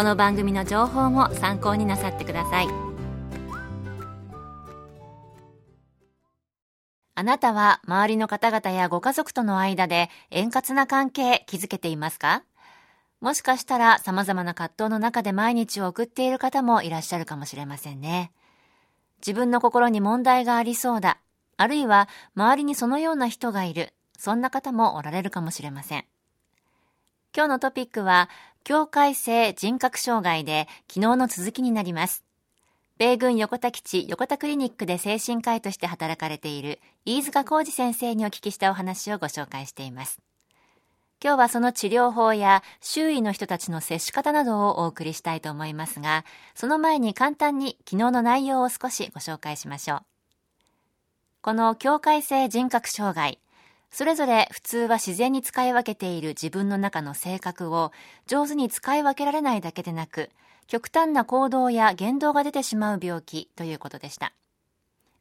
この番組の情報も参考になさってくださいあなたは周りの方々やご家族との間で円滑な関係築けていますか？もしかしたら様々な葛藤の中で毎日を送っている方もいらっしゃるかもしれませんね。自分の心に問題がありそうだ。あるいは周りにそのような人がいる。そんな方もおられるかもしれません。今日のトピックは、境界性人格障害で昨日の続きになります。米軍横田基地横田クリニックで精神科医として働かれている飯塚浩二先生にお聞きしたお話をご紹介しています。今日はその治療法や周囲の人たちの接し方などをお送りしたいと思いますが、その前に簡単に昨日の内容を少しご紹介しましょう。この境界性人格障害、それぞれ普通は自然に使い分けている自分の中の性格を上手に使い分けられないだけでなく、極端な行動や言動が出てしまう病気ということでした。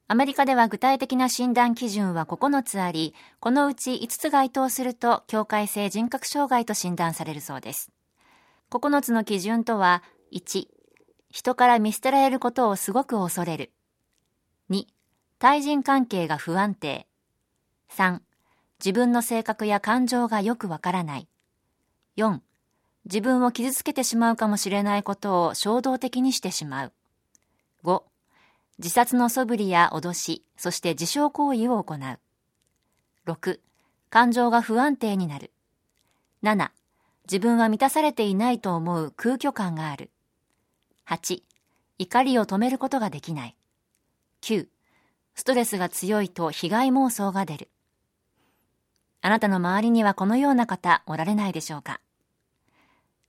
アメリカでは具体的な診断基準は9つあり、このうち5つ該当すると境界性人格障害と診断されるそうです。9つの基準とは、1、人から見捨てられることをすごく恐れる。2、対人関係が不安定。3、自分の性格や感情がよくわからない。4、自分を傷つけてしまうかもしれないことを衝動的にしてしまう。5、自殺の素振りや脅し、そして自傷行為を行う。6、感情が不安定になる。7、自分は満たされていないと思う空虚感がある。8、怒りを止めることができない。9、ストレスが強いと被害妄想が出る。あなたの周りにはこのような方おられないでしょうか？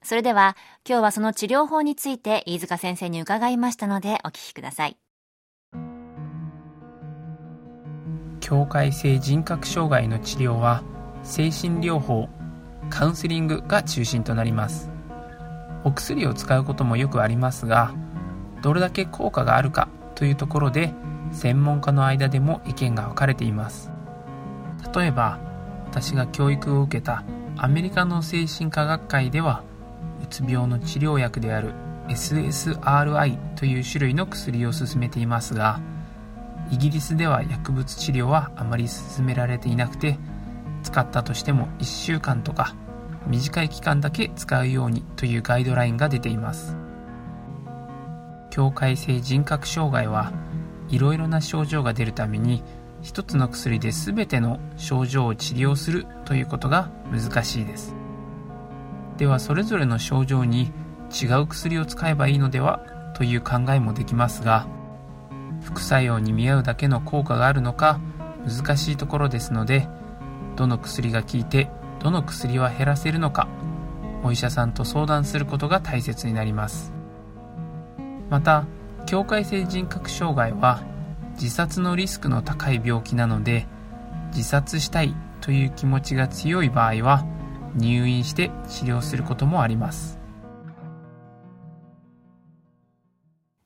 それでは今日はその治療法について飯塚先生に伺いましたのでお聞きください。境界性人格障害の治療は精神療法カウンセリングが中心となります。お薬を使うこともよくありますがどれだけ効果があるかというところで専門家の間でも意見が分かれています。例えば私が教育を受けたアメリカの精神科学会ではうつ病の治療薬である SSRI という種類の薬を勧めていますがイギリスでは薬物治療はあまり進められていなくて使ったとしても1週間とか短い期間だけ使うようにというガイドラインが出ています。境界性人格障害はいろいろな症状が出るために一つの薬で全ての症状を治療するということが難しいですではそれぞれの症状に違う薬を使えばいいのではという考えもできますが副作用に見合うだけの効果があるのか難しいところですのでどの薬が効いてどの薬は減らせるのかお医者さんと相談することが大切になります。また境界性人格障害は自殺のリスクの高い病気なので自殺したいという気持ちが強い場合は入院して治療することもあります。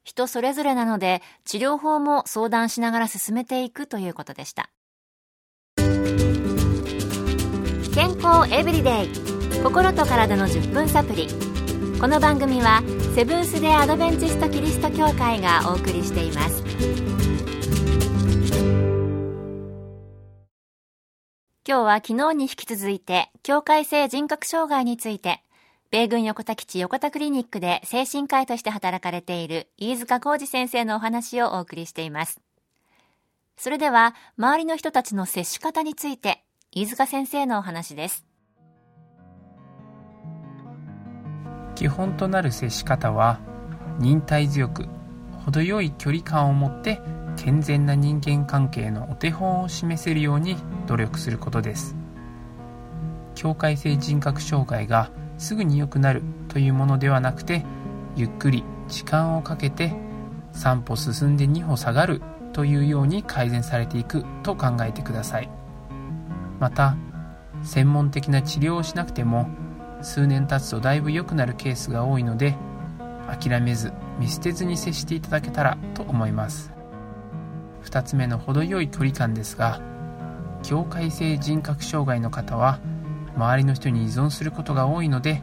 人それぞれなので治療法も相談しながら進めていくということでした。健康エブリデイ心と体の10分サプリ。この番組はセブンス・デ・アドベンチスト・キリスト教会がお送りしています。今日は昨日に引き続いて境界性人格障害について米軍横田基地横田クリニックで精神科医として働かれている飯塚浩二先生のお話をお送りしています。それでは、周りの人たちの接し方について、飯塚先生のお話です。基本となる接し方は、忍耐強く、程よい距離感を持って健全な人間関係のお手本を示せるように努力することです。境界性人格障害がすぐに良くなるというものではなくてゆっくり時間をかけて3歩進んで2歩下がるというように改善されていくと考えてください。また専門的な治療をしなくても数年経つとだいぶ良くなるケースが多いので諦めず見捨てずに接していただけたらと思います。2つ目の程よい距離感ですが境界性人格障害の方は周りの人に依存することが多いので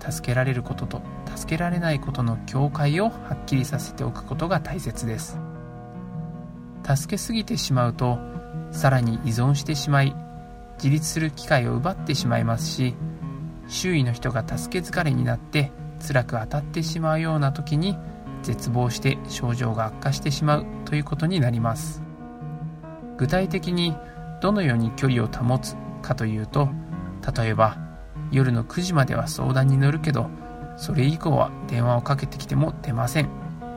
助けられることと助けられないことの境界をはっきりさせておくことが大切です。助けすぎてしまうとさらに依存してしまい自立する機会を奪ってしまいますし周囲の人が助け疲れになって辛く当たってしまうような時に絶望して症状が悪化してしまうということになります。具体的にどのように距離を保つかというと例えば夜の9時までは相談に乗るけどそれ以降は電話をかけてきても出ません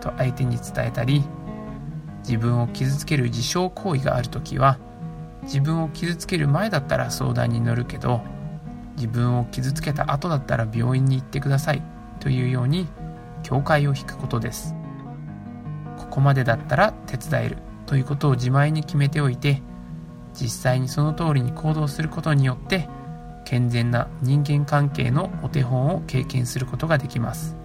と相手に伝えたり自分を傷つける自傷行為がある時は自分を傷つける前だったら相談に乗るけど自分を傷つけた後だったら病院に行ってくださいというように境界を引くことです。ここまでだったら手伝えるということを自前に決めておいて実際にその通りに行動することによって健全な人間関係のお手本を経験することができます。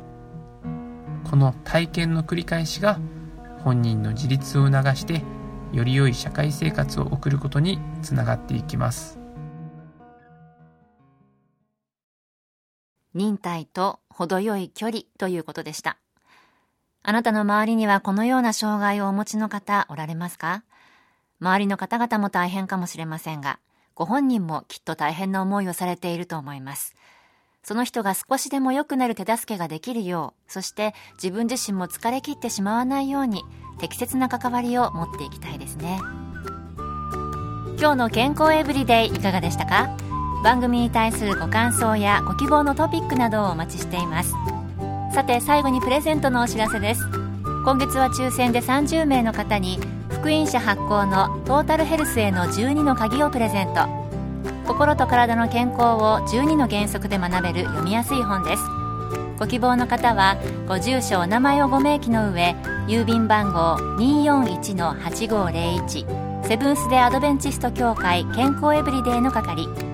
この体験の繰り返しが本人の自立を促してより良い社会生活を送ることにつながっていきます。忍耐と程よい距離ということでした。あなたの周りにはこのような障害をお持ちの方おられますか？周りの方々も大変かもしれませんが、ご本人もきっと大変な思いをされていると思います。その人が少しでも良くなる手助けができるよう、そして自分自身も疲れ切ってしまわないように、適切な関わりを持っていきたいですね。今日の健康エブリデイいかがでしたか？番組に対するご感想やご希望のトピックなどをお待ちしています。さて最後にプレゼントのお知らせです。今月は抽選で30名の方に福音社発行のトータルヘルスへの12の鍵をプレゼント。心と体の健康を12の原則で学べる読みやすい本です。ご希望の方はご住所お名前をご明記の上郵便番号241-8501セブンス・デ・アドベンチスト協会健康エブリデイの係。